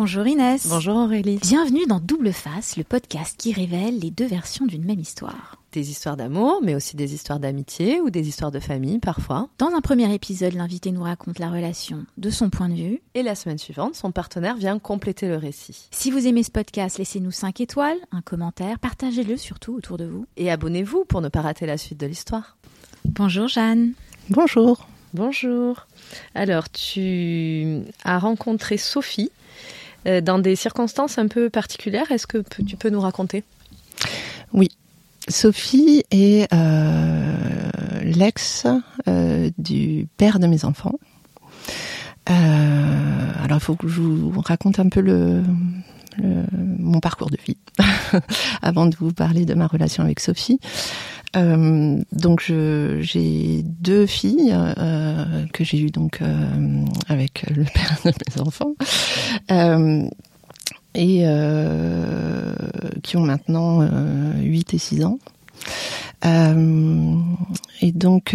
Bonjour Inès. Bonjour Aurélie. Bienvenue dans Double Face, le podcast qui révèle les deux versions d'une même histoire. Des histoires d'amour, mais aussi des histoires d'amitié ou des histoires de famille parfois. Dans un premier épisode, l'invité nous raconte la relation de son point de vue. Et la semaine suivante, son partenaire vient compléter le récit. Si vous aimez ce podcast, laissez-nous 5 étoiles, un commentaire, partagez-le surtout autour de vous. Et abonnez-vous pour ne pas rater la suite de l'histoire. Bonjour Jeanne. Bonjour. Bonjour. Alors, tu as rencontré Sophie dans des circonstances un peu particulières. Est-ce que tu peux nous raconter? Oui. Sophie est euh, l'ex euh, du père de mes enfants. alors, il faut que je vous raconte un peu mon parcours de vie avant de vous parler de ma relation avec Sophie. Euh, donc j'ai deux filles euh, que j'ai eues donc euh, avec le père de mes enfants et qui ont maintenant 8 et 6 ans. et donc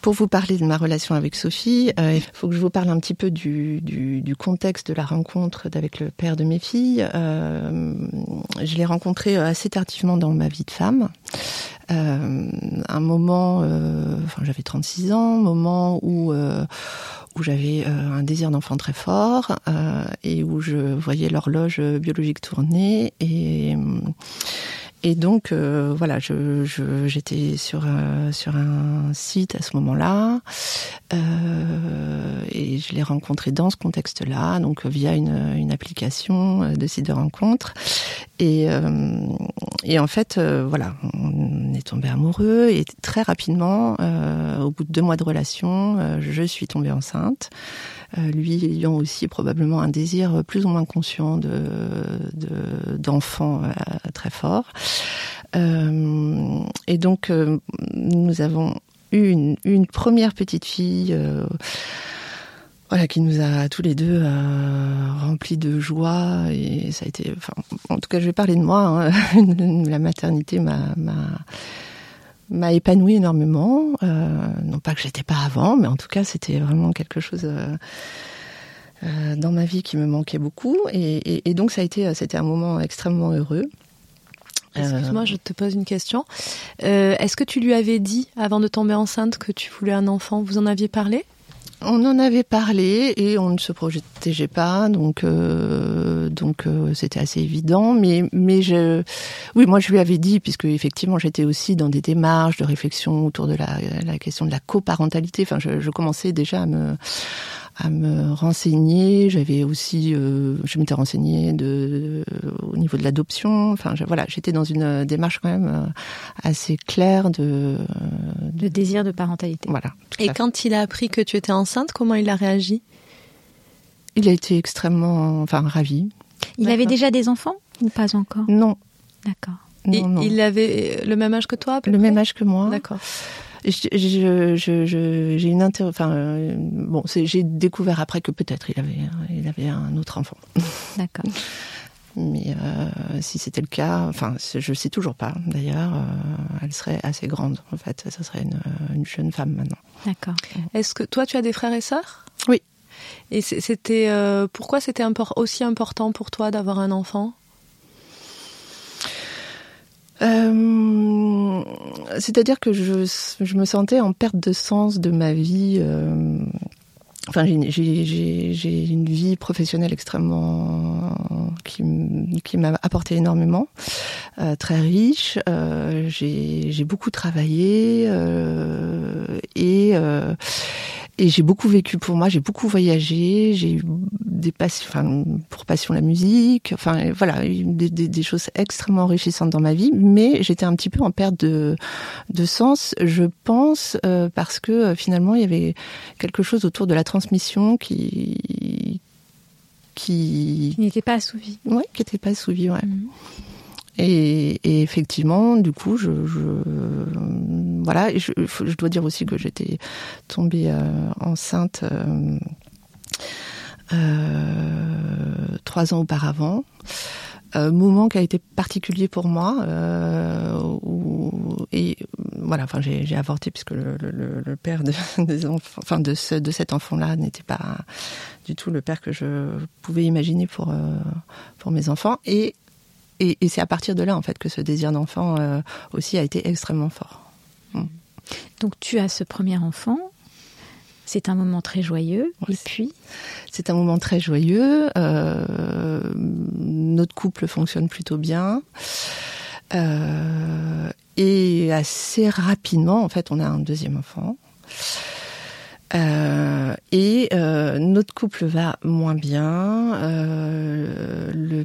pour vous parler de ma relation avec Sophie, euh, il faut que je vous parle un petit peu du, du, du contexte de la rencontre avec le père de mes filles. Euh, je l'ai rencontré euh, assez tardivement dans ma vie de femme. Euh, un moment, euh, enfin j'avais 36 ans, moment où où j'avais un désir d'enfant très fort et où je voyais l'horloge biologique tourner et et donc euh, voilà, je, j'étais sur un, sur un site à ce moment-là euh, et je l'ai rencontré dans ce contexte-là, donc via une, une application euh, de site de rencontre. Et, euh, et en fait, euh, voilà, on est tombé amoureux et très rapidement, au bout de deux mois de relation, je suis tombée enceinte. Euh, lui ayant aussi probablement un désir plus ou moins conscient de d'enfant euh, très fort. Euh, et donc nous avons eu une, première petite fille voilà, qui nous a tous les deux euh, remplis de joie et ça a été, enfin, en tout cas, je vais parler de moi. Hein, la maternité m'a m'a épanoui énormément. Euh, non pas que j'étais pas avant, mais en tout cas, c'était vraiment quelque chose euh, euh, dans ma vie qui me manquait beaucoup. Et, et, donc, ça a été, c'était un moment extrêmement heureux. Excuse-moi, je te pose une question. Est-ce que tu lui avais dit, avant de tomber enceinte, que tu voulais un enfant? Vous en aviez parlé? On en avait parlé et on ne se projetait pas, donc euh, donc euh, c'était assez évident. Mais mais je, oui, moi je lui avais dit puisque effectivement j'étais aussi dans des démarches de réflexion autour de la, question de la coparentalité. Enfin, je commençais déjà à me à me renseigner. J'avais aussi, euh, je m'étais renseignée de, au niveau de l'adoption. Enfin, voilà, j'étais dans une euh, démarche quand même euh, assez claire de de désir de parentalité. Voilà. Et quand il a appris que tu étais enceinte, comment il a réagi? Il a été extrêmement, enfin, ravi. Il avait déjà des enfants ou pas encore? Non. D'accord. Il avait le même âge que toi Le même âge que moi. D'accord j'ai je, une inter... enfin euh, bon, j'ai découvert après que peut-être il avait il avait un autre enfant. D'accord. Mais euh, si c'était le cas, enfin, je sais toujours pas. D'ailleurs, euh, elle serait assez grande. En fait, ça serait une, une jeune femme maintenant. D'accord. Est-ce que toi, tu as des frères et sœurs? Oui. Et c'était euh, pourquoi c'était aussi important pour toi d'avoir un enfant? Euh, C'est-à-dire que je, je, me sentais en perte de sens de ma vie. Euh, enfin, j'ai une vie professionnelle extrêmement qui, qui m'a apporté énormément, euh, très riche. Euh, j'ai beaucoup travaillé euh, et et j'ai beaucoup vécu pour moi, j'ai beaucoup voyagé, j'ai eu des passions, enfin, pour passion la musique, enfin voilà, des, des, des, choses extrêmement enrichissantes dans ma vie, mais j'étais un petit peu en perte de, de sens, je pense, euh, parce que euh, finalement il y avait quelque chose autour de la transmission qui qui, qui n'était pas assouvi. Ouais, qui n'était pas assouvi, ouais. Mmh. Et, effectivement, du coup, je, je voilà, je, dois dire aussi que j'étais tombée euh, enceinte euh, euh, trois ans auparavant. euh, moment qui a été particulier pour moi. Euh, où, et voilà, enfin, j'ai avorté puisque le, père de, cet enfant-là n'était pas du tout le père que je pouvais imaginer pour euh, pour mes enfants. Et et, et c'est à partir de là en fait que ce désir d'enfant euh, aussi a été extrêmement fort. Mm. Donc tu as ce premier enfant. C'est un moment très joyeux. Ouais, et puis C'est un moment très joyeux. Euh, notre couple fonctionne plutôt bien. Euh, et assez rapidement, en fait, on a un deuxième enfant. Euh, et notre couple va moins bien. Le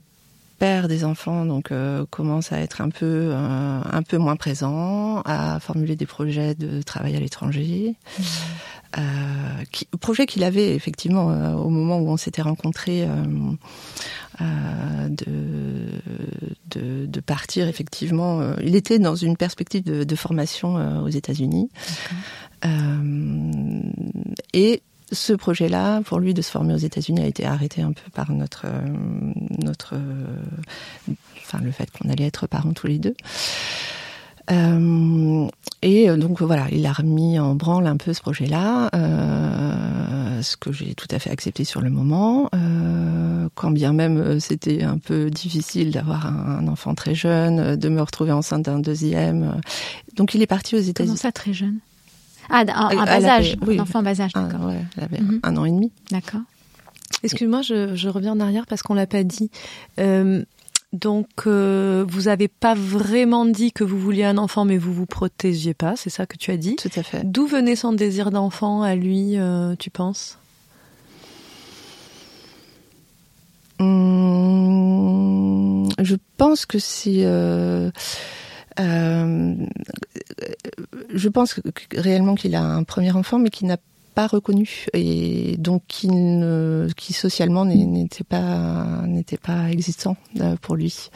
père des enfants donc euh, commence à être un peu euh, un peu moins présent, à formuler des projets de travail à l'étranger. Mmh. Euh, qui, projet qu'il avait effectivement euh, au moment où on s'était rencontrés de, de, de partir effectivement. il était dans une perspective de, de formation aux États-Unis et ce projet-là, pour lui, de se former aux États-Unis, a été arrêté un peu par notre, euh, notre, euh, enfin, le fait qu'on allait être parents tous les deux. Euh, et donc voilà, il a remis en branle un peu ce projet-là, euh, ce que j'ai tout à fait accepté sur le moment, euh, quand bien même c'était un peu difficile d'avoir un, un, enfant très jeune, de me retrouver enceinte d'un deuxième. Donc il est parti aux États-Unis. Comment ça, très jeune? Ah, un, un bas âge, oui, un enfant bas âge, d'accord. Ah, ouais, elle avait mm -hmm. un an et demi. D'accord. Excuse-moi, je, je, reviens en arrière parce qu'on l'a pas dit. Euh, donc, euh, vous avez pas vraiment dit que vous vouliez un enfant, mais vous vous protégiez pas, c'est ça que tu as dit? Tout à fait. D'où venait son désir d'enfant à lui, euh, tu penses? Hum, Je pense que c'est... Euh, je pense que, réellement qu'il a un premier enfant, mais qu'il n'a pas reconnu. Et donc qui, ne, qui socialement n'était pas n'était pas existant euh, pour lui.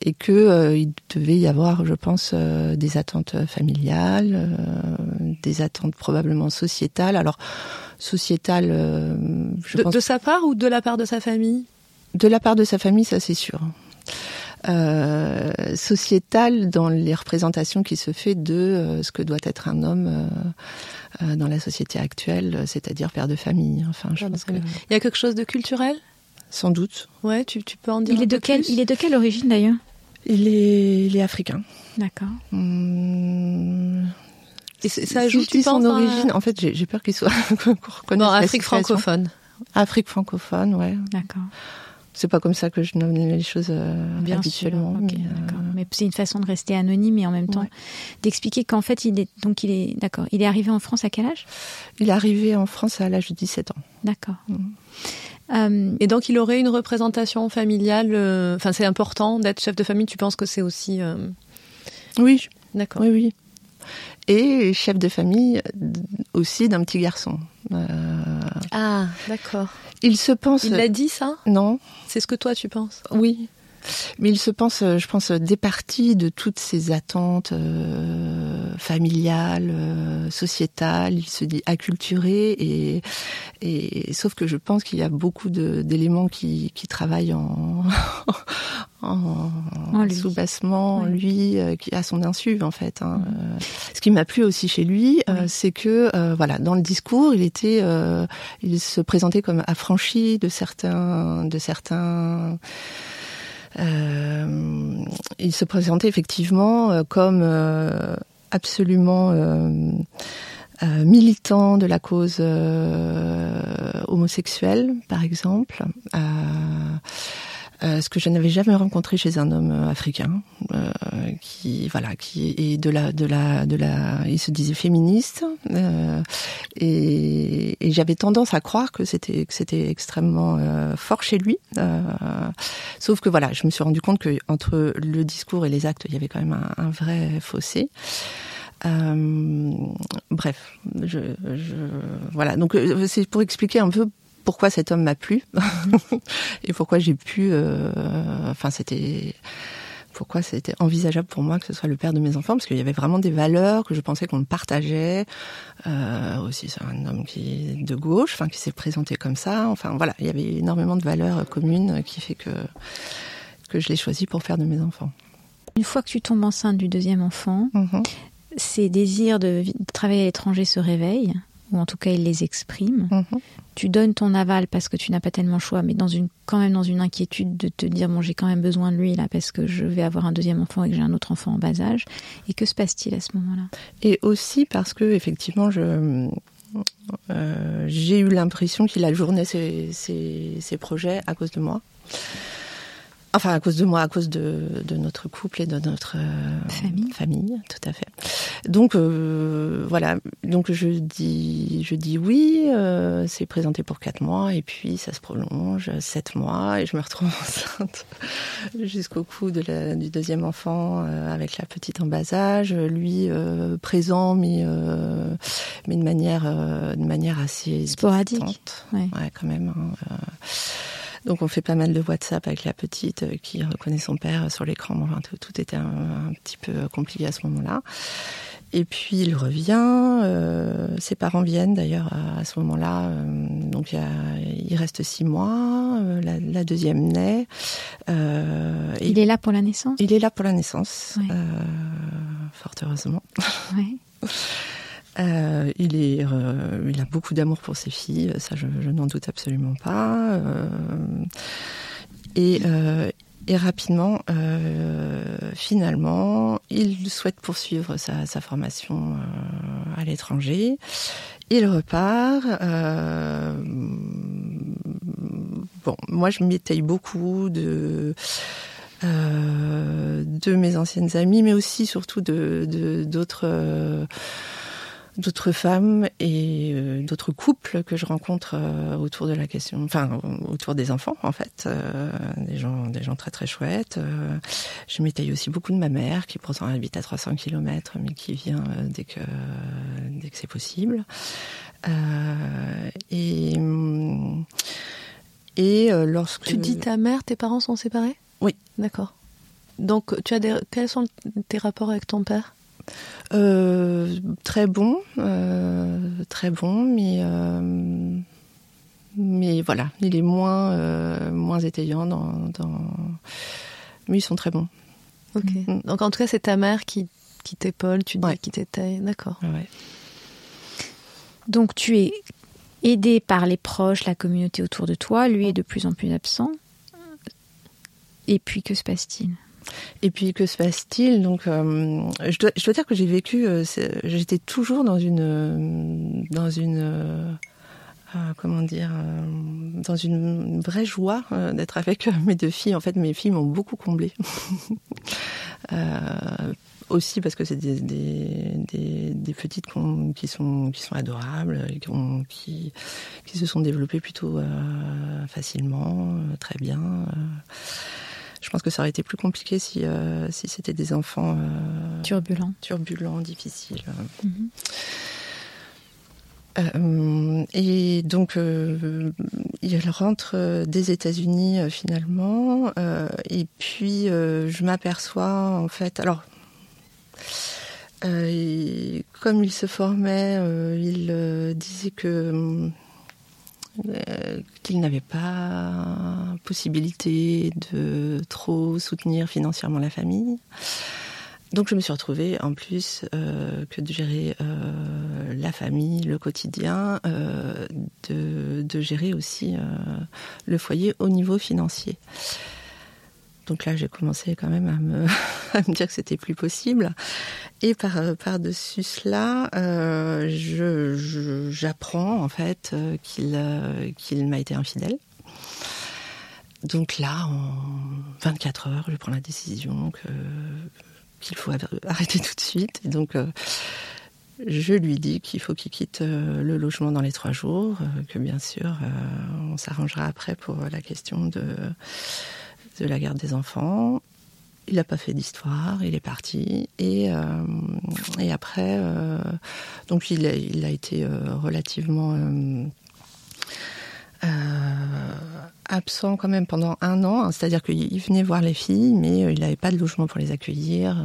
Et que euh, il devait y avoir je pense euh, des attentes familiales euh, des attentes probablement sociétales. Alors sociétales je de, pense, de sa part ou de la part de sa famille? De la part de sa famille ça c'est sûr euh, sociétale dans les représentations qui se fait de euh, ce que doit être un homme euh, dans la société actuelle, c'est-à-dire père de famille. Enfin, je ah, pense que... Il y a quelque chose de culturel? Sans doute. Ouais, tu, tu peux en dire il est de quel, plus? Il est de quelle origine d'ailleurs? Il est, il est africain. D'accord. Hum... Et ça joue, si tu son origine, en fait, j'ai peur qu'il soit. non, Afrique francophone. Afrique francophone, ouais. D'accord c'est pas comme ça que je nomme les choses euh, Bien habituellement. Sûr, okay, mais, euh... mais c'est une façon de rester anonyme et en même temps ouais. d'expliquer qu'en fait il est donc il est d'accord. Il est arrivé en France à quel âge? Il est arrivé en France à l'âge de 17 ans. D'accord. Mm. Euh, et donc il aurait une représentation familiale. Enfin, euh, c'est important d'être chef de famille. Tu penses que c'est aussi euh, Oui. D'accord. Oui, oui. Et chef de famille aussi d'un petit garçon. ah, d'accord. Il se pense. Il l'a dit ça? Non. C'est ce que toi tu penses? Oui. Mais il se pense, je pense, départi de toutes ces attentes euh, familiales, euh, sociétales. Il se dit acculturé et, et sauf que je pense qu'il y a beaucoup d'éléments qui, qui travaillent en, en, en sous-bassement, oui. lui, euh, qui à son insu en fait. Hein. Ce qui m'a plu aussi chez lui, oui. c'est que voilà, dans le discours, il était, il se présentait comme affranchi de certains, de certains. Euh, il se présentait effectivement euh, comme euh, absolument militant de la cause homosexuelle, par exemple. Euh, ce que je n'avais jamais rencontré chez un homme africain euh, qui voilà qui est de la de la de la il se disait féministe euh, et, et j'avais tendance à croire que c'était que c'était extrêmement euh, fort chez lui sauf que voilà je me suis rendu compte que entre le discours et les actes il y avait quand même un, un vrai fossé euh, bref, je, je, voilà. Donc c'est pour expliquer un peu pourquoi cet homme m'a plu et pourquoi j'ai pu. Euh, enfin, c'était pourquoi c'était envisageable pour moi que ce soit le père de mes enfants, parce qu'il y avait vraiment des valeurs que je pensais qu'on partageait. Euh, aussi, c'est un homme qui est de gauche, enfin qui s'est présenté comme ça. Enfin voilà, il y avait énormément de valeurs communes qui fait que que je l'ai choisi pour faire de mes enfants. Une fois que tu tombes enceinte du deuxième enfant, Mhm. ces désirs de, de travailler à l'étranger se réveillent, ou en tout cas ils les expriment. Mhm. Tu donnes ton aval parce que tu n'as pas tellement le choix, mais dans une, quand même dans une inquiétude de te dire bon j'ai quand même besoin de lui là parce que je vais avoir un deuxième enfant et que j'ai un autre enfant en bas âge. Et que se passe-t-il à ce moment-là? Et aussi parce que effectivement, je euh, j'ai eu l'impression qu'il ajournait ses, ses, ses projets à cause de moi. Enfin, à cause de moi, à cause de, de notre couple et de notre euh, Famille. famille, tout à fait. Donc euh, voilà, donc je dis, je dis oui. euh, c'est présenté pour quatre mois et puis ça se prolonge sept mois et je me retrouve enceinte jusqu'au cou de la- du deuxième enfant euh, avec la petite en bas âge, lui euh, présent mais euh, mais de manière euh, de manière assez Sporadique, ouais. ouais, quand même. hein. Donc on fait pas mal de WhatsApp avec la petite euh, qui reconnaît son père sur l'écran. Enfin, tout, tout était un, un petit peu compliqué à ce moment-là. Et puis il revient. euh, ses parents viennent d'ailleurs à, à ce moment-là. euh, donc il, y a- il reste six mois. euh, la, la deuxième naît. euh, et Il est là pour la naissance? Il est là pour la naissance, Ouais. euh, fort heureusement. Ouais. Euh, il, est, euh, il a beaucoup d'amour pour ses filles, ça je, je n'en doute absolument pas. euh, et, euh, et rapidement, euh, finalement, il souhaite poursuivre sa, sa formation euh, à l'étranger. Il repart. bon, moi je m'étaye beaucoup de de mes anciennes amies, mais aussi surtout de d'autres d'autres femmes et euh, d'autres couples que je rencontre euh, autour de la question, enfin autour des enfants en fait, euh, des gens des gens très très chouettes. Je m'étaye aussi beaucoup de ma mère qui pourtant habite à 300 km mais qui vient dès que dès que c'est possible. Et hum, et lorsque Tu dis ta mère, tes parents sont séparés? Oui. D'accord. Donc, tu as des... quels sont tes rapports avec ton père? Euh, très bon, euh, très bon, mais euh, mais voilà, il est moins euh, moins étayant dans, dans mais ils sont très bons. Ok. Mhm. Donc, en tout cas, c'est ta mère qui, qui t'épaule, tu dis Ouais. qui t'étaye. D'accord. Ouais. Donc tu es aidé par les proches, la communauté autour de toi. Lui est de plus en plus absent. Et puis que se passe-t-il? Et puis que se passe-t-il? Donc, euh, je, dois, dire que j'ai vécu, euh, j'étais toujours dans une dans une euh, comment dire, dans une vraie joie d'être avec mes deux filles. En fait, mes filles m'ont beaucoup comblée. Aussi parce que c'est des, petites qui sont adorables, qui, se sont développées plutôt facilement, très bien. Je pense que ça aurait été plus compliqué si, euh, si c'était des enfants euh, Turbulent. turbulents, difficiles. Mhm. Euh, et donc, euh, il rentre des États-Unis euh, finalement. et puis, je m'aperçois en fait. Alors, et comme il se formait, il disait que euh, qu'il n'avait pas possibilité de trop soutenir financièrement la famille. Donc je me suis retrouvée en plus euh, que de gérer euh, la famille, le quotidien, de, gérer aussi le foyer au niveau financier. Donc là, j'ai commencé quand même à me, dire que c'était plus possible. Et par, euh, par-dessus cela, euh, j'apprends en fait euh, qu'il, qu'il m'a été infidèle. Donc là, en 24 heures, je prends la décision qu'il faut arrêter tout de suite. Et donc, je lui dis qu'il faut qu'il quitte le logement dans les trois jours, que bien sûr, on s'arrangera après pour la question de, de la garde des enfants. Il n'a pas fait d'histoire, il est parti. Et, euh, et après, euh, donc il a, il a été euh, relativement absent quand même pendant un an. hein. C'est-à-dire qu'il venait voir les filles, mais il n'avait pas de logement pour les accueillir.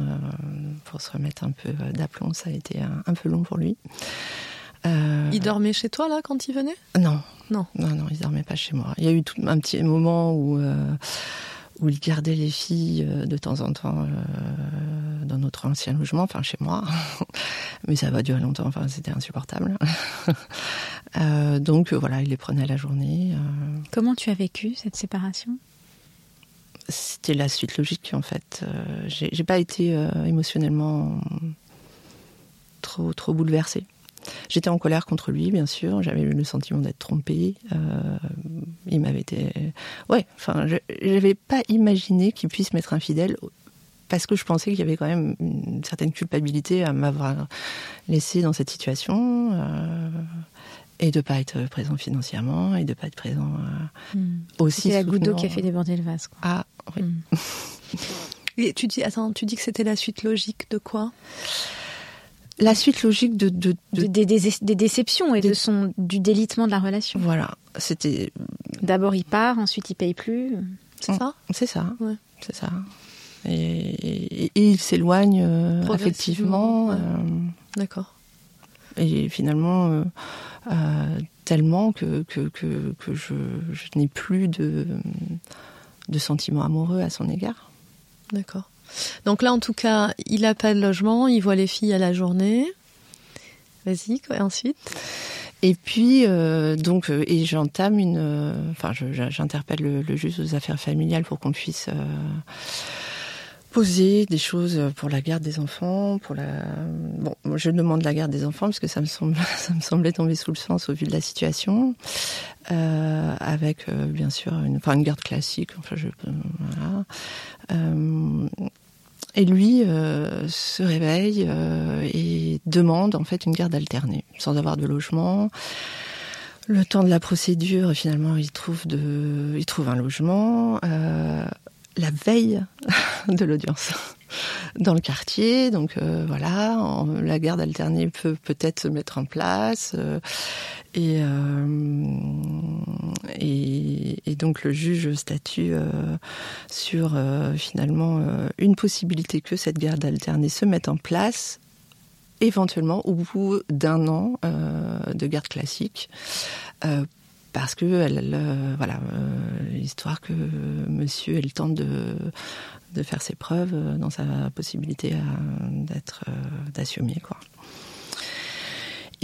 pour se remettre un peu d'aplomb, ça a été un, un peu long pour lui. Euh, Il dormait chez toi, là, quand il venait? Non. Non. Non, non, il dormait pas chez moi. Il y a eu tout un petit moment où, euh, où il gardait les filles de temps en temps dans notre ancien logement, enfin chez moi. Mais ça va durer longtemps, enfin c'était insupportable. donc voilà, il les prenait la journée. Comment tu as vécu cette séparation? C'était la suite logique en fait. J'ai pas été émotionnellement trop trop bouleversée. J'étais en colère contre lui, bien sûr. J'avais eu le sentiment d'être trompée. Euh, il m'avait été. Ouais, enfin, je n'avais pas imaginé qu'il puisse m'être infidèle parce que je pensais qu'il y avait quand même une certaine culpabilité à m'avoir laissé dans cette situation. Euh, et de ne pas être présent financièrement et de ne pas être présent euh, hmm. aussi. C'est la goutte d'eau qui a fait déborder le vase. Quoi. Ah, oui. Hmm. et tu dis, attends, tu dis que c'était la suite logique de quoi? La suite logique de, Des, déceptions et de son du délitement de la relation. Voilà, c'était. D'abord il part, ensuite il paye plus. C'est ça? C'est ça. C'est ça. Et, il s'éloigne euh, effectivement. Euh, D'accord. Et finalement, euh, tellement que, que, que, je, je n'ai plus de, de sentiments amoureux à son égard. D'accord. Donc là, en tout cas, il n'a pas de logement, il voit les filles à la journée. Vas-y, ensuite et puis, euh, donc, euh, et j'entame une. Euh, enfin, j'interpelle le, juge aux affaires familiales pour qu'on puisse poser des choses pour la garde des enfants, pour la. Bon, je demande la garde des enfants parce que ça me semble, ça me semblait tomber sous le sens au vu de la situation, avec bien sûr une, enfin, une garde classique. Enfin, je. Voilà. Et lui euh, se réveille euh, et demande en fait une garde alternée, sans avoir de logement. Le temps de la procédure, finalement, il trouve il trouve un logement. Euh, la veille de l'audience dans le quartier. Donc euh, voilà, la garde alternée peut peut-être se mettre en place. Euh, euh, et, et, donc le juge statue sur finalement une possibilité que cette garde alternée se mette en place éventuellement au bout d'un an de garde classique parce que elle, voilà l'histoire que monsieur ait le temps de de faire ses preuves euh, dans sa possibilité euh, d'être euh, d'assumer quoi.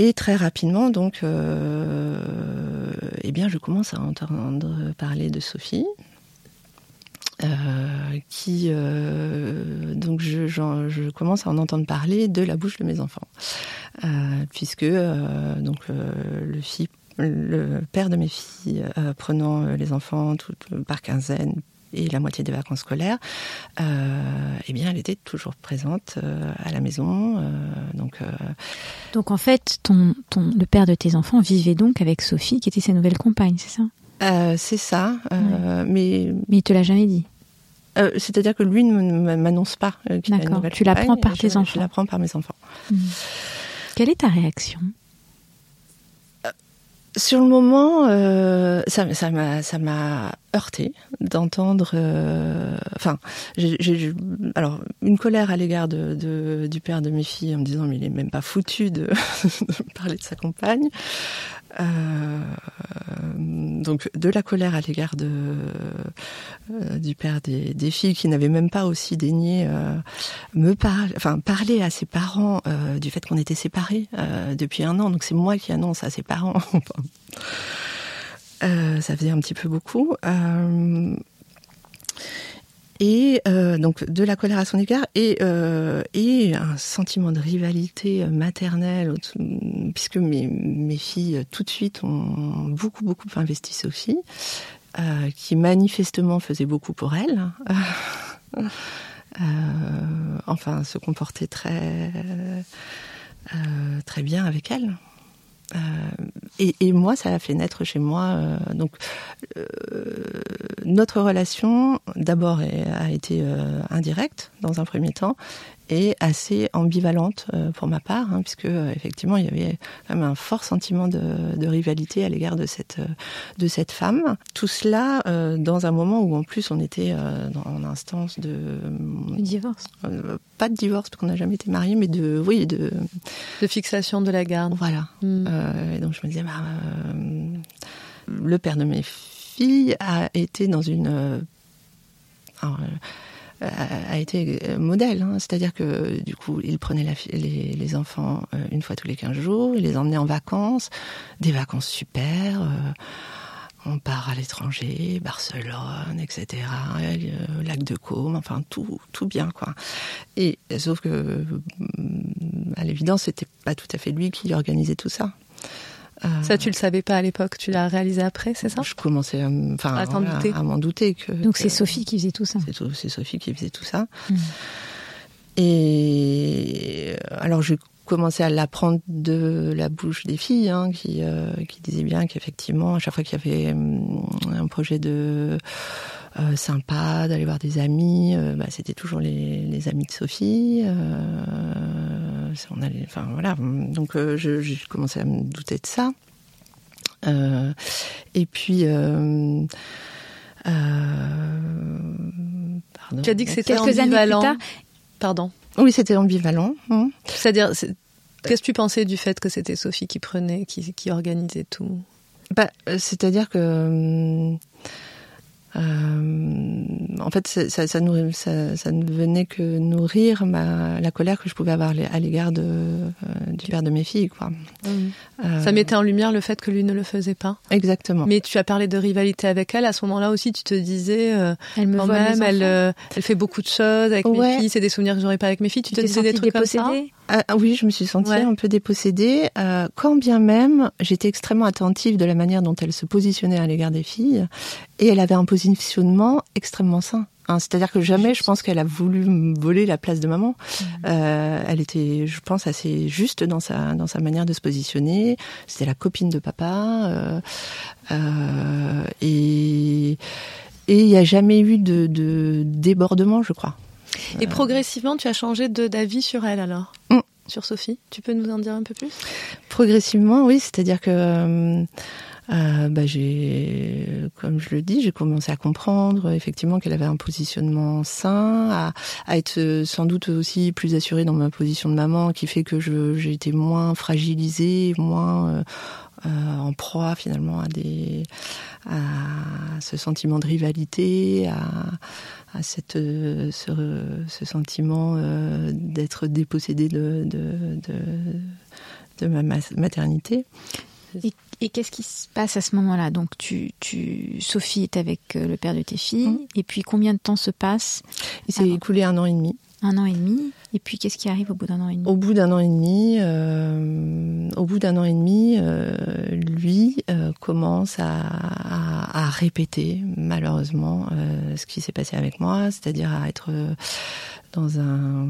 Et très rapidement, donc, eh bien, je commence à entendre parler de Sophie, qui, donc, je, commence à en entendre parler de la bouche de mes enfants, puisque donc le, le père de mes filles prenant les enfants tout, par quinzaine, et la moitié des vacances scolaires, euh, eh bien, elle était toujours présente euh, à la maison. Euh, donc, donc en fait, ton, ton, le père de tes enfants vivait donc avec Sophie, qui était sa nouvelle compagne, c'est ça? C'est ça, mais mais il te l'a jamais dit? C'est-à-dire que lui ne m'annonce pas qu'il a une nouvelle Tu l'apprends par tes enfants. Je l'apprends par mes enfants. Hmm. Quelle est ta réaction? Sur le moment, euh, ça, ça m'a, ça m'a heurté d'entendre. Euh, enfin, j'ai, alors une colère à l'égard de, du père de mes filles en me disant mais il est même pas foutu de, parler de sa compagne. Euh, donc de la colère à l'égard de euh, du père des, des, filles qui n'avait même pas aussi daigné euh, me parler, enfin parler à ses parents du fait qu'on était séparés depuis un an. Donc c'est moi qui annonce à ses parents. ça faisait un petit peu beaucoup. Et euh, donc de la colère à son égard et, euh, et un sentiment de rivalité maternelle puisque mes, mes filles tout de suite ont beaucoup beaucoup investi Sophie euh, qui manifestement faisait beaucoup pour elle. Euh, enfin se comportait très euh, très bien avec elle euh, et, moi, ça a fait naître chez moi. Euh, donc, euh, notre relation, d'abord, a été indirecte dans un premier temps, et assez ambivalente euh, pour ma part, hein, puisque euh, effectivement il y avait quand même un fort sentiment de, de rivalité à l'égard de cette euh, de cette femme. Tout cela dans un moment où en plus on était dans l'instance de divorce. pas de divorce parce qu'on n'a jamais été mariés, mais de oui de de fixation de la garde. Voilà. Hmm. et donc je me disais bah, le père de mes filles a été dans une a été modèle. Hein. C'est-à-dire que du coup, il prenait la, les, les, enfants une fois tous les 15 jours, il les emmenait en vacances, des vacances super. on part à l'étranger, Barcelone, etc., lac de Côme, enfin tout, tout bien quoi. Et sauf que, à l'évidence, c'était pas tout à fait lui qui organisait tout ça. Euh, ça, tu le savais pas à l'époque, tu l'as réalisé après, c'est ça? Je commençais à, enfin, à, m'en douter que. Donc c'est Sophie qui faisait tout ça. C'est Sophie qui faisait tout ça. Hmm. Et alors je commençais à l'apprendre de la bouche des filles, hein, qui, euh, qui disaient bien qu'effectivement, à chaque fois qu'il y avait hum, un projet de euh, sympa, d'aller voir des amis. Euh, bah, c'était toujours les, les, amis de Sophie. Euh, on allait, enfin voilà. Donc j'ai commencé à me douter de ça. et puis. Pardon. Tu as dit que c'était ambivalent. Pardon. Oui, c'était ambivalent. Hein. C'est-à-dire, qu'est-ce que tu pensais du fait que c'était Sophie qui prenait, qui, qui organisait tout? Bah, C'est-à-dire que euh, en fait, ça, ça, ça, ne venait que nourrir ma, la colère que je pouvais avoir à l'égard de, euh, du père de mes filles. Quoi. Mmh. Euh, ça mettait en lumière le fait que lui ne le faisait pas. Exactement. Mais tu as parlé de rivalité avec elle. À ce moment-là aussi, tu te disais, elle me quand même, elle, elle fait beaucoup de choses avec mes filles. C'est des souvenirs que j'aurais pas avec mes filles. Tu te disais des trucs comme ça ah, oui, je me suis sentie un peu dépossédée, euh, quand bien même j'étais extrêmement attentive de la manière dont elle se positionnait à l'égard des filles, et elle avait un positionnement extrêmement sain. Hein, C'est-à-dire que jamais, je pense qu'elle a voulu voler la place de maman. Mmh. Euh, elle était, je pense, assez juste dans sa dans sa manière de se positionner. C'était la copine de papa, euh, euh et et il n'y a jamais eu de, de débordement, je crois. Et progressivement, tu as changé d'avis sur elle alors? Mm. Sur Sophie? Tu peux nous en dire un peu plus? Progressivement, oui. C'est-à-dire que. Euh, euh, bah, j'ai, comme je le dis, j'ai commencé à comprendre effectivement qu'elle avait un positionnement sain, à, à, être sans doute aussi plus assurée dans ma position de maman, qui fait que j'ai été moins fragilisée, moins euh, euh, en proie finalement à des à ce sentiment de rivalité, à, à cette ce, ce sentiment euh, d'être dépossédé de de, de, de ma maternité. Et qu'est-ce qui se passe à ce moment-là? Donc, tu, tu, Sophie est avec euh, le père de tes filles, mmh. et puis combien de temps se passe? Il s'est écoulé un an et demi. Un an et demi. Et puis, qu'est-ce qui arrive au bout d'un an et demi? Au bout d'un an et demi, euh, au bout d'un an et demi, euh, lui euh, commence à, à, à, répéter malheureusement euh, ce qui s'est passé avec moi, c'est-à-dire à être dans un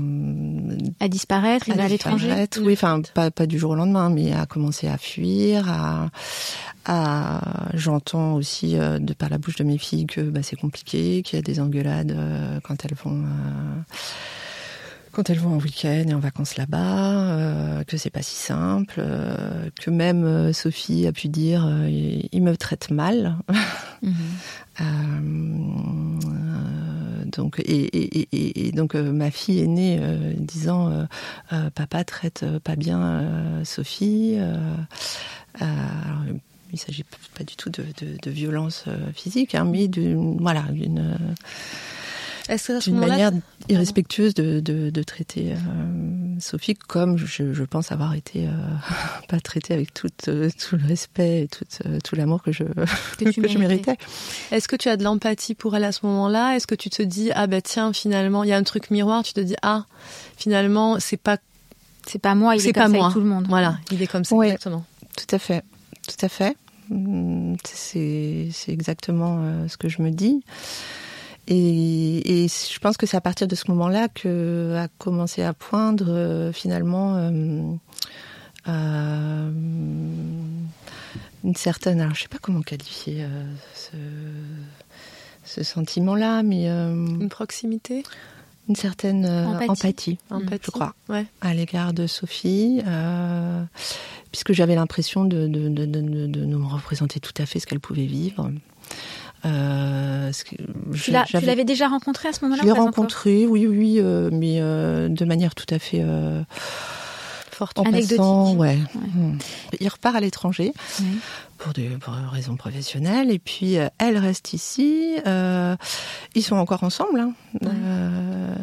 à disparaître, il va à l'étranger. Oui, enfin pas pas du jour au lendemain, mais à commencer à fuir, à, à j'entends aussi de par la bouche de mes filles que bah, c'est compliqué, qu'il y a des engueulades quand elles vont quand elles vont en week-end et en vacances là-bas, euh, que c'est pas si simple, euh, que même euh, Sophie a pu dire euh, il me traite mal. Mm donc et, donc ma fille est née disant papa traite pas bien Sophie. il s'agit pas du tout de violence physique, hein, mais d'une voilà d'une une manière irrespectueuse de, de, de traiter euh, Sophie comme je, je, pense avoir été euh, pas traitée avec tout, euh, tout le respect et tout, euh, tout l'amour que je, que, que je méritais. Est-ce que tu as de l'empathie pour elle à ce moment-là? Est-ce que tu te dis ah ben tiens finalement il y a un truc miroir Tu te dis ah finalement c'est pas c'est pas moi il est, est comme pas ça moi. Avec tout le monde. Voilà il est comme ça oui, exactement. Tout à fait tout à fait. Hum, c'est exactement ce que je me dis. Et, et, je pense que c'est à partir de ce moment-là que a commencé à poindre euh, finalement euh, euh, une certaine. Alors je sais pas comment qualifier euh, ce, ce sentiment-là, mais euh, une proximité, une certaine empathie, empathie, je crois, ouais. à l'égard de Sophie, puisque j'avais l'impression de, de, de, de, de me représenter tout à fait ce qu'elle pouvait vivre. Euh, tu l'avais déjà rencontré à ce moment-là Je l'ai rencontré, oui, oui, euh, mais euh, de manière tout à fait. Forte. En Anecdotique. passant, ouais. Ouais. Hmm. Il repart à l'étranger Ouais. pour des pour raisons professionnelles et puis elle reste ici. Ils sont encore ensemble, hein. Ouais.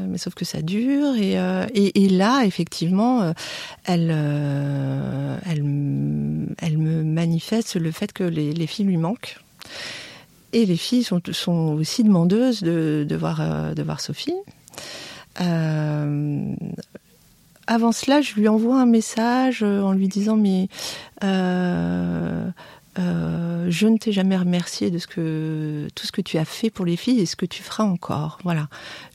Mais sauf que ça dure et et, et là effectivement elle elle elle me manifeste le fait que les, les filles lui manquent. Et les filles sont, aussi demandeuses de, euh, voir Sophie. Euh, avant cela, je lui envoie un message euh, en lui disant mais euh, je ne t'ai jamais remercié de ce que tout ce que tu as fait pour les filles et ce que tu feras encore. Voilà.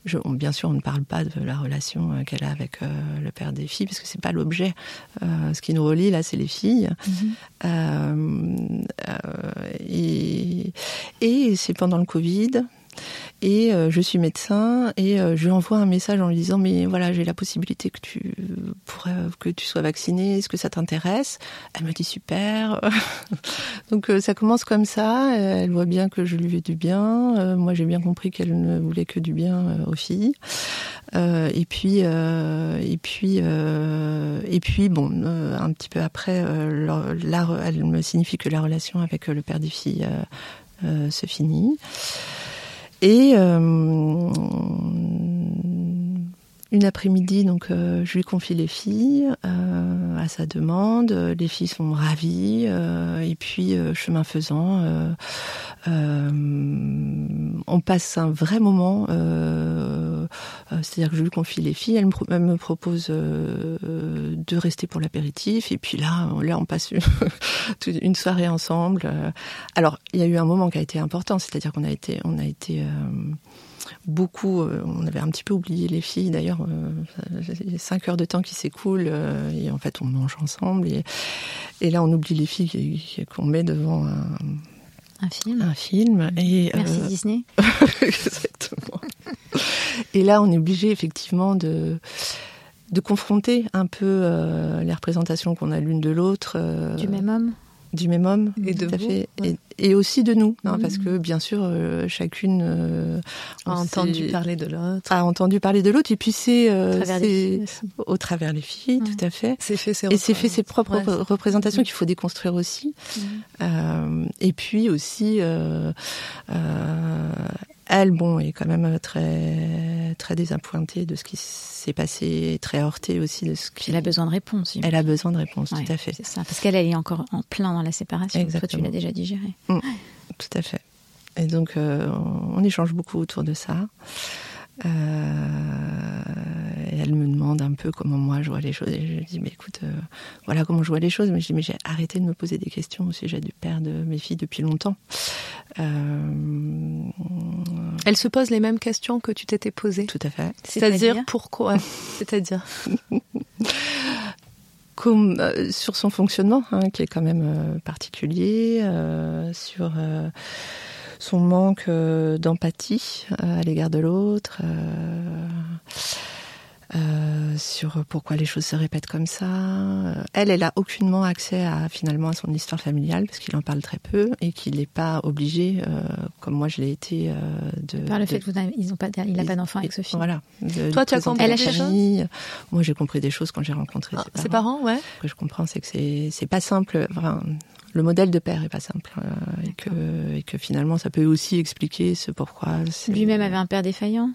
Je, on- bien sûr, on ne parle pas de la relation euh, qu'elle a avec euh, le père des filles parce que c'est pas l'objet. Euh, ce qui nous relie là, c'est les filles. Mhm. Et et c'est pendant le Covid. Et euh, je suis médecin et euh, je lui envoie un message en lui disant mais voilà j'ai la possibilité que tu pourrais que tu sois vaccinée est-ce que ça t'intéresse? Elle me dit super. Donc euh, ça commence comme ça. Elle voit bien que je lui fais du bien. Moi j'ai bien compris qu'elle ne voulait que du bien aux filles. Et puis et puis et puis bon un petit peu après la- elle me signifie que la relation avec le père des filles se finit et euh, une après-midi, donc euh, je lui confie les filles euh, à sa demande. Les filles sont ravies. euh, et puis euh, chemin faisant, on passe un vrai moment. C'est-à-dire que je lui confie les filles. Elle me, elle me propose de rester pour l'apéritif. Et puis là, là, on passe une, une soirée ensemble. Alors, il y a eu un moment qui a été important, c'est-à-dire qu'on a été, on a été beaucoup, euh, on avait un petit peu oublié les filles. D'ailleurs, il y a cinq heures de temps qui s'écoulent euh, et en fait, on mange ensemble. Et, et là, on oublie les filles qu'on met devant un, Un film. un film. Et, Merci euh, Disney. Exactement. Et là, on est obligé effectivement de de confronter un peu euh, les représentations qu'on a l'une de l'autre euh, Du même homme. Du même homme Et de tout à vous, fait ouais. et, et aussi de nous hein, parce que bien sûr euh, chacune euh, A entendu parler de l'autre. a entendu parler de l'autre et puis c'est À euh, travers les c'est filles aussi. au travers les filles Ouais. tout à fait C'est fait ses et c'est fait ses propres Ouais, représentations qu'il faut déconstruire aussi Mhm. euh, et puis aussi, euh, euh, elle, bon, est quand même très très désappointée de ce qui s'est passé, et très heurtée aussi de ce qui. elle a besoin de réponse. Elle a besoin de réponses, Ouais, tout à fait, C'est ça. Parce qu'elle, elle est encore en plein dans la séparation. Toi, tu Exactement. l'as déjà digéré. tout à fait. Et donc, euh, on, on échange beaucoup autour de ça. Euh, et elle me demande un peu comment moi je vois les choses. Et je lui dis, mais écoute, euh, voilà comment je vois les choses. Mais je dis, mais j'ai arrêté de me poser des questions au sujet du père de mes filles depuis longtemps. Euh, Elle se pose les mêmes questions que tu t'étais posées. tout à fait. C'est-à-dire pourquoi? C'est-à-dire Comme, euh, sur son fonctionnement, hein, qui est quand même euh, particulier, euh, sur euh, son manque euh, d'empathie euh, à l'égard de l'autre, euh, euh, sur pourquoi les choses se répètent comme ça. Elle, elle a aucunement accès à finalement à son histoire familiale parce qu'il en parle très peu et qu'il n'est pas obligé, euh, comme moi je l'ai été, euh, de. Par le de- fait n'avez- ils ont pas, il n'a pas d'enfant avec Sophie. Voilà. de- Toi, de tu as compris des choses. Moi, j'ai compris des choses quand j'ai rencontré Ah, ses Ses parents. ouais. Ce que je comprends, c'est que c'est c'est pas simple. Enfin, le modèle de père est pas simple euh, et que et que finalement, ça peut aussi expliquer ce pourquoi. Lui-même avait un père défaillant?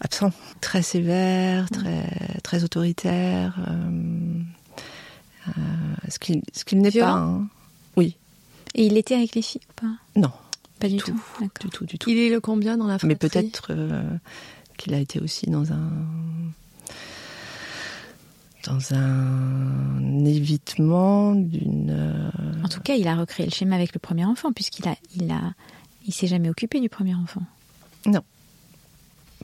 absent, très sévère, très très autoritaire. euh, euh, ce qu'il ce qu'il n'est pas. Hein. Oui, Et il était avec les filles ou pas? Non, Pas du tout. tout. D'accord. du tout, du tout. Il est le combien dans la fratrie? Mais peut-être euh, qu'il a été aussi dans un dans un évitement d'une euh, En tout cas, il a recréé le schéma avec le premier enfant, puisqu'il a, il a, il s'est jamais occupé du premier enfant.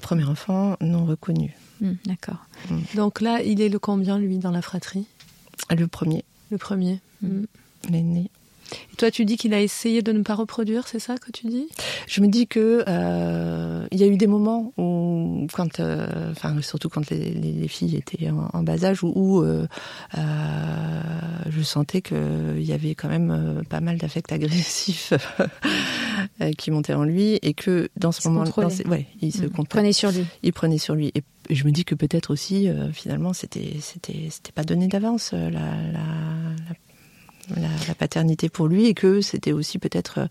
premier enfant non reconnu. Hmm, D'accord. Donc là, il est le combien, lui, dans la fratrie? Le premier, Le premier. Mm. Mm. l'aîné. Et toi, tu dis qu'il a essayé de ne pas reproduire, c'est ça que tu dis? Je me dis que euh, il y a eu des moments où, quand, euh, enfin surtout quand les, les- les filles étaient en, en bas âge, où, où, euh, je sentais qu'il y avait quand même pas mal d'affects agressifs qui montaient en lui, et que dans ce Il se moment, contrôlait. dans ces- ouais, il se contrôlait. Prenez sur lui. il prenait sur lui. Et, je me dis que peut-être aussi, finalement, c'était c'était c'était pas donné d'avance la, la, la la, paternité pour lui et que c'était aussi peut-être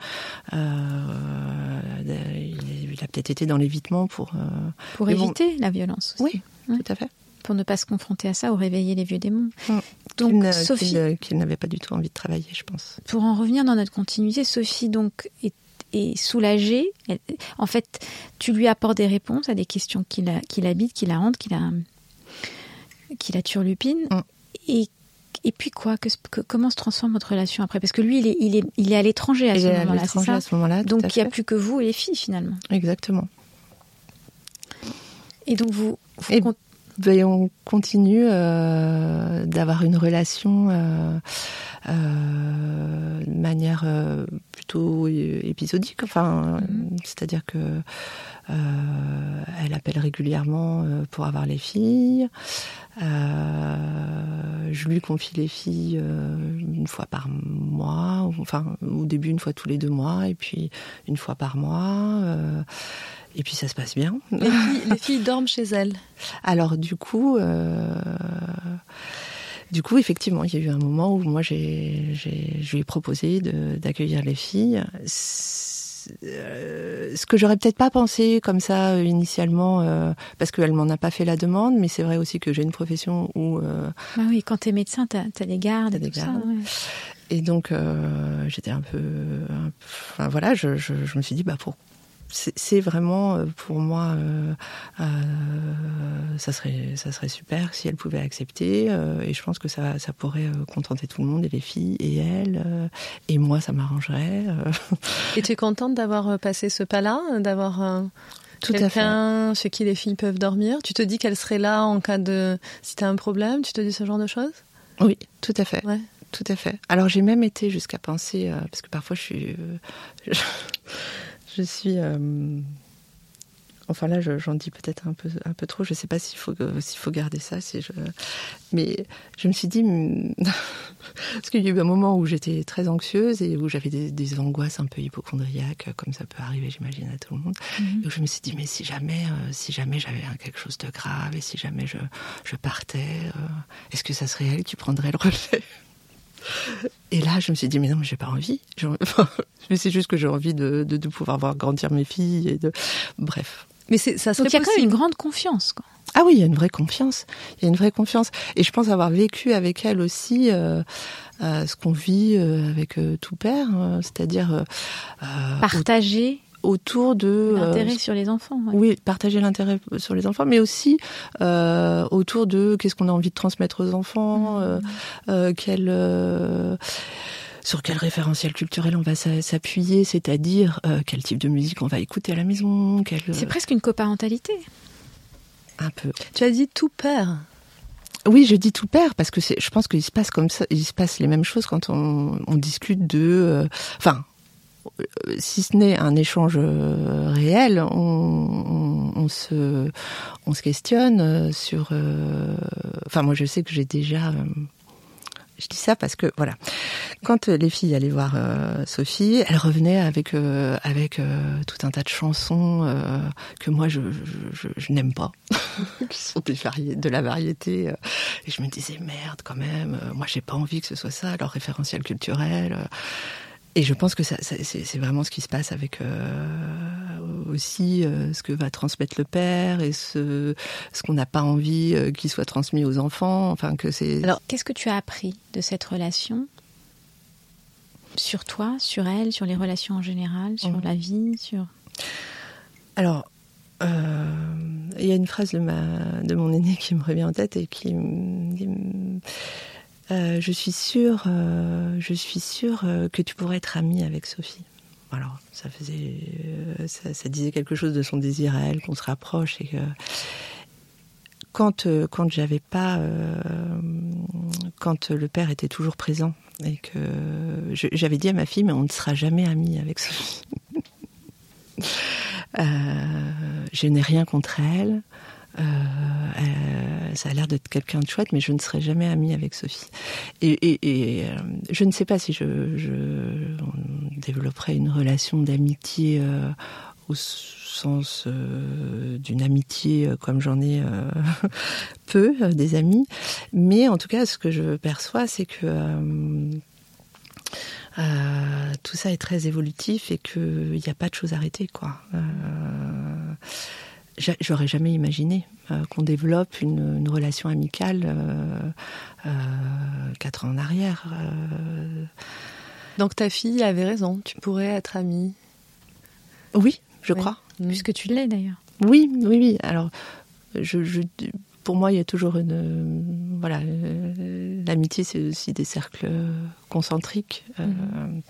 euh, il a peut-être été dans l'évitement pour pour éviter la violence aussi. oui tout à fait pour ne pas se confronter à ça ou réveiller les vieux démons. Mm. donc Sophie, qu'il n'avait pas du tout envie de travailler, je pense. Pour en revenir dans notre continuité, Sophie donc est, soulagée. en fait, tu lui apportes des réponses à des questions qui la, qui l'habitent, qui la hantent, qui la, qui la turlupine. Mm. Et et puis quoi que, Comment se transforme votre relation après? Parce que lui, il est, il est, il est à l'étranger à, ce moment-là. Donc il n'y a plus que vous et les filles finalement. Exactement. Et donc vous, vous ben, on continue euh, d'avoir une relation euh, euh, manière euh, plutôt épisodique. Enfin, mm-hmm. c'est-à-dire que euh, elle appelle régulièrement pour avoir les filles. je lui confie les filles une fois par mois, enfin au début une fois tous les deux mois, et puis une fois par mois. Et puis ça se passe bien. Les filles, dorment chez elles. Alors du coup, euh, du coup, effectivement, il y a eu un moment où moi, j'ai, je lui ai proposé d'accueillir les filles. Euh, ce que j'aurais peut-être pas pensé comme ça euh, initialement, parce qu'elle m'en a pas fait la demande, mais c'est vrai aussi que j'ai une profession où. Bah oui, quand tu es médecin, tu as, des gardes, des gardes. Et donc j'étais un peu, enfin voilà, je, je, me suis dit bah pour c'est vraiment euh, pour moi, euh, euh, ça serait ça serait super si elle pouvait accepter. et je pense que ça ça pourrait contenter tout le monde et les filles et elle et moi ça m'arrangerait. et tu es contente d'avoir passé ce pas-là, d'avoir tout quelqu'un chez qui les filles peuvent dormir? Tu te dis qu'elle serait là en cas de si tu as un problème. Tu te dis ce genre de choses? Oui, tout à fait. Ouais. Tout à fait. Alors j'ai même été jusqu'à penser, parce que parfois je suis, je suis. Euh, enfin là, j'en dis peut-être un peu, un peu trop. Je ne sais pas s'il faut, s'il faut garder ça. Si je... Mais je me suis dit, hmm, parce qu'il y a eu un moment où j'étais très anxieuse et où j'avais des, angoisses un peu hypochondriaques, comme ça peut arriver, j'imagine, à tout le monde. Mhm. Et où je me suis dit, mais si jamais, euh, si jamais j'avais quelque chose de grave et si jamais je, je partais, euh, est-ce que ça serait elle qui prendrait le relais? Et là, je me suis dit, mais non, mais j'ai pas envie. mais c'est juste que j'ai envie de, de, pouvoir voir grandir mes filles et de. Bref. Mais ça serait Donc il y a quand même une grande confiance. Quoi. Ah oui, il y a une vraie confiance. Il y a une vraie confiance. Et je pense avoir vécu avec elle aussi euh, euh, ce qu'on vit euh, avec tout père, hein, c'est-à-dire partager autour de euh, l'intérêt sur les enfants. Oui, partager l'intérêt sur les enfants, mais aussi euh, autour de qu'est-ce qu'on a envie de transmettre aux enfants, mmh. euh, quel sur quel référentiel culturel on va s'appuyer, c'est-à-dire quel type de musique on va écouter à la maison. C'est presque une coparentalité. Un peu. Tu as dit tout père. Oui, je dis tout père parce que je pense qu'il se passe comme ça, il se passe les mêmes choses quand on, on discute de, enfin, si ce n'est un échange euh, réel, on, se, on se questionne euh, sur. Euh, enfin, moi, je sais que j'ai déjà. je dis ça parce que voilà, quand les filles allaient voir Sophie, elles revenaient avec avec tout un tas de chansons que moi je, n'aime pas, qui sont de la variété. et je me disais merde quand même, moi j'ai pas envie que ce soit ça leur référentiel culturel. Et je pense que ça, c'est vraiment ce qui se passe avec euh, aussi euh, ce que va transmettre le père et ce, ce qu'on n'a pas envie euh, qu'il soit transmis aux enfants. Enfin, que c'est. Alors, qu'est-ce que tu as appris de cette relation sur toi, sur elle, sur les relations en général, sur mmh. la vie, sur. Alors, il y a une phrase de, ma, de mon aîné qui me revient en tête et qui me dit euh, je suis sûre, euh, je suis sûre euh, que tu pourrais être amie avec Sophie. Alors, ça faisait, ça, disait quelque chose de son désir à elle, qu'on se rapproche et que quand quand j'avais pas, quand le père était toujours présent et que j'avais dit à ma fille, mais on ne sera jamais amis avec Sophie. je n'ai rien contre elle. Euh, euh, ça a l'air d'être quelqu'un de chouette, mais je ne serai jamais amie avec Sophie. Et, euh, je ne sais pas si je, développerai une relation d'amitié au sens d'une amitié comme j'en ai peu des amis, mais en tout cas, ce que je perçois, c'est que tout ça est très évolutif et qu'il n'y a pas de choses arrêtées, quoi. J'aurais jamais imaginé qu'on développe une, relation amicale quatre ans en arrière. Donc ta fille avait raison, tu pourrais être amie. Oui, je crois. Mm. Puisque tu l'es d'ailleurs. Oui, oui, oui. Alors, je, pour moi, il y a toujours une. Voilà, euh, l'amitié, c'est aussi des cercles concentriques. Euh, mm. euh,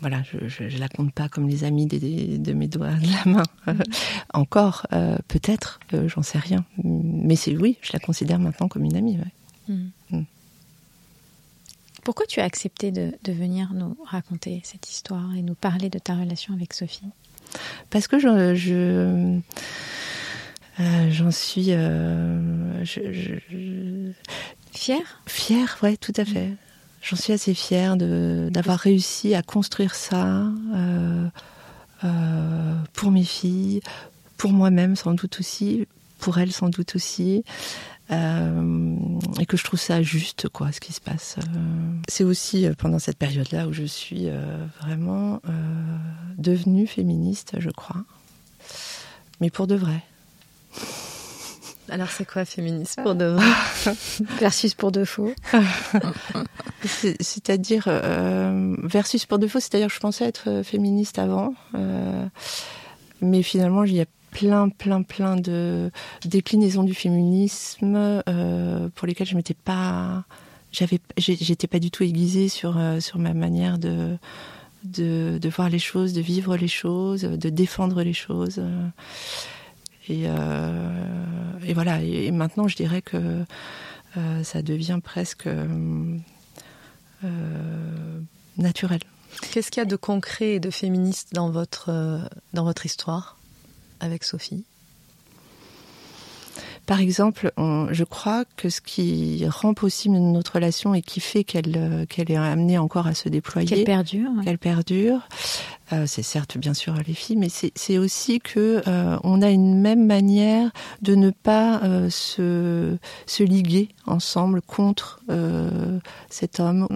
voilà, je, ne la compte pas comme les amis de mes doigts de la main. Mm. encore, peut-être, j'en sais rien. Mais c'est oui, je la considère maintenant comme une amie. Pourquoi tu as accepté de, venir nous raconter cette histoire et nous parler de ta relation avec Sophie? Parce que je, je euh, j'en suis euh, fière? Fière, ouais, tout à fait. J'en suis assez fière d'avoir réussi à construire ça euh, pour mes filles, pour moi-même sans doute aussi, pour elles sans doute aussi. Euh, et que je trouve ça juste, quoi, ce qui se passe. Euh. C'est aussi euh, pendant cette période-là où je suis vraiment devenue féministe, je crois, mais pour de vrai. Alors c'est quoi féministe pour de vrai versus pour de faux C'est-à-dire versus pour de faux, c'est-à-dire je pensais être féministe avant, mais finalement j'y ai plein, plein, plein de déclinaisons du féminisme euh, pour lesquelles je m'étais pas, j'avais, j'étais pas du tout aiguisée sur euh, sur ma manière de, de, de voir les choses, de vivre les choses, de défendre les choses. Et, euh, et voilà. Et, maintenant, je dirais que ça devient presque naturel. Qu'est-ce qu'il y a de concret et de féministe dans votre votre histoire avec Sophie? Par exemple, je crois que ce qui rend possible notre relation et qui fait qu'elle euh, qu'elle est amenée encore à se déployer, qu'elle perdure, qu'elle perdure, euh, c'est certes bien sûr les filles, mais c'est aussi que euh, on a une même manière de ne pas se se liguer ensemble contre cet homme.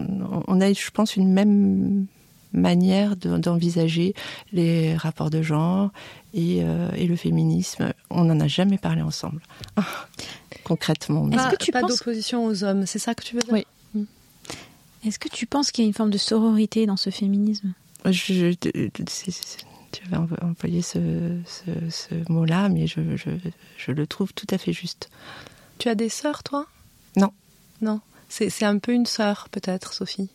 On a, je pense, une même manière d'envisager les rapports de genre euh, et, le féminisme. On n'en a jamais parlé ensemble, concrètement. Est-ce que tu pas d'opposition aux hommes, c'est ça que tu veux dire Oui. Hmm. Est-ce que tu penses qu'il y a une forme de sororité dans ce féminisme? Je, Tu avais employé ce, mot-là, mais je, je, le trouve tout à fait juste. Tu as des sœurs, toi? Non. Non. C'est un peu une sœur, peut-être, Sophie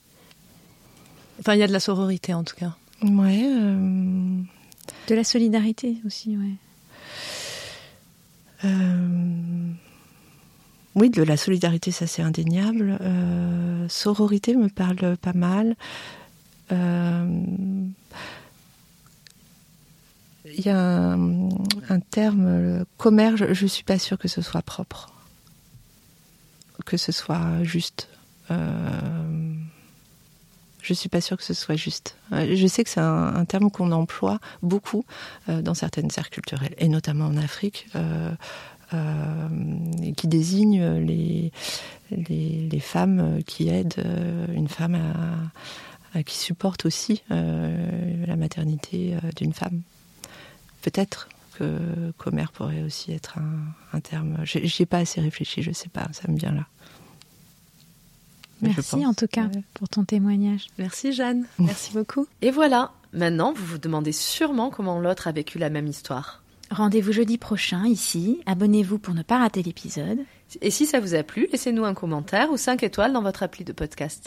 Enfin, il y a de la sororité en tout cas. Ouais. Euh, de la solidarité aussi, ouais. Euh, oui, de la solidarité, ça c'est indéniable. Euh, sororité me parle pas mal. Il y a un, un terme, commerce, je ne suis pas sûre que ce soit propre, que ce soit juste. Je suis pas sûre que ce soit juste. Euh, je sais que c'est un, terme qu'on emploie beaucoup euh, dans certaines aires culturelles, et notamment en Afrique, euh, qui désigne les, les, femmes qui aident une femme à, qui supporte aussi la maternité d'une femme. Peut-être que commère pourrait aussi être un, terme. J'y ai pas assez réfléchi, je sais pas, ça me vient là. Merci en tout cas pour ton témoignage. Merci Jeanne, merci beaucoup. Et voilà, maintenant vous vous demandez sûrement comment l'autre a vécu la même histoire. Rendez-vous jeudi prochain ici, abonnez-vous pour ne pas rater l'épisode. Et si ça vous a plu, laissez-nous un commentaire ou 5 étoiles dans votre appli de podcast.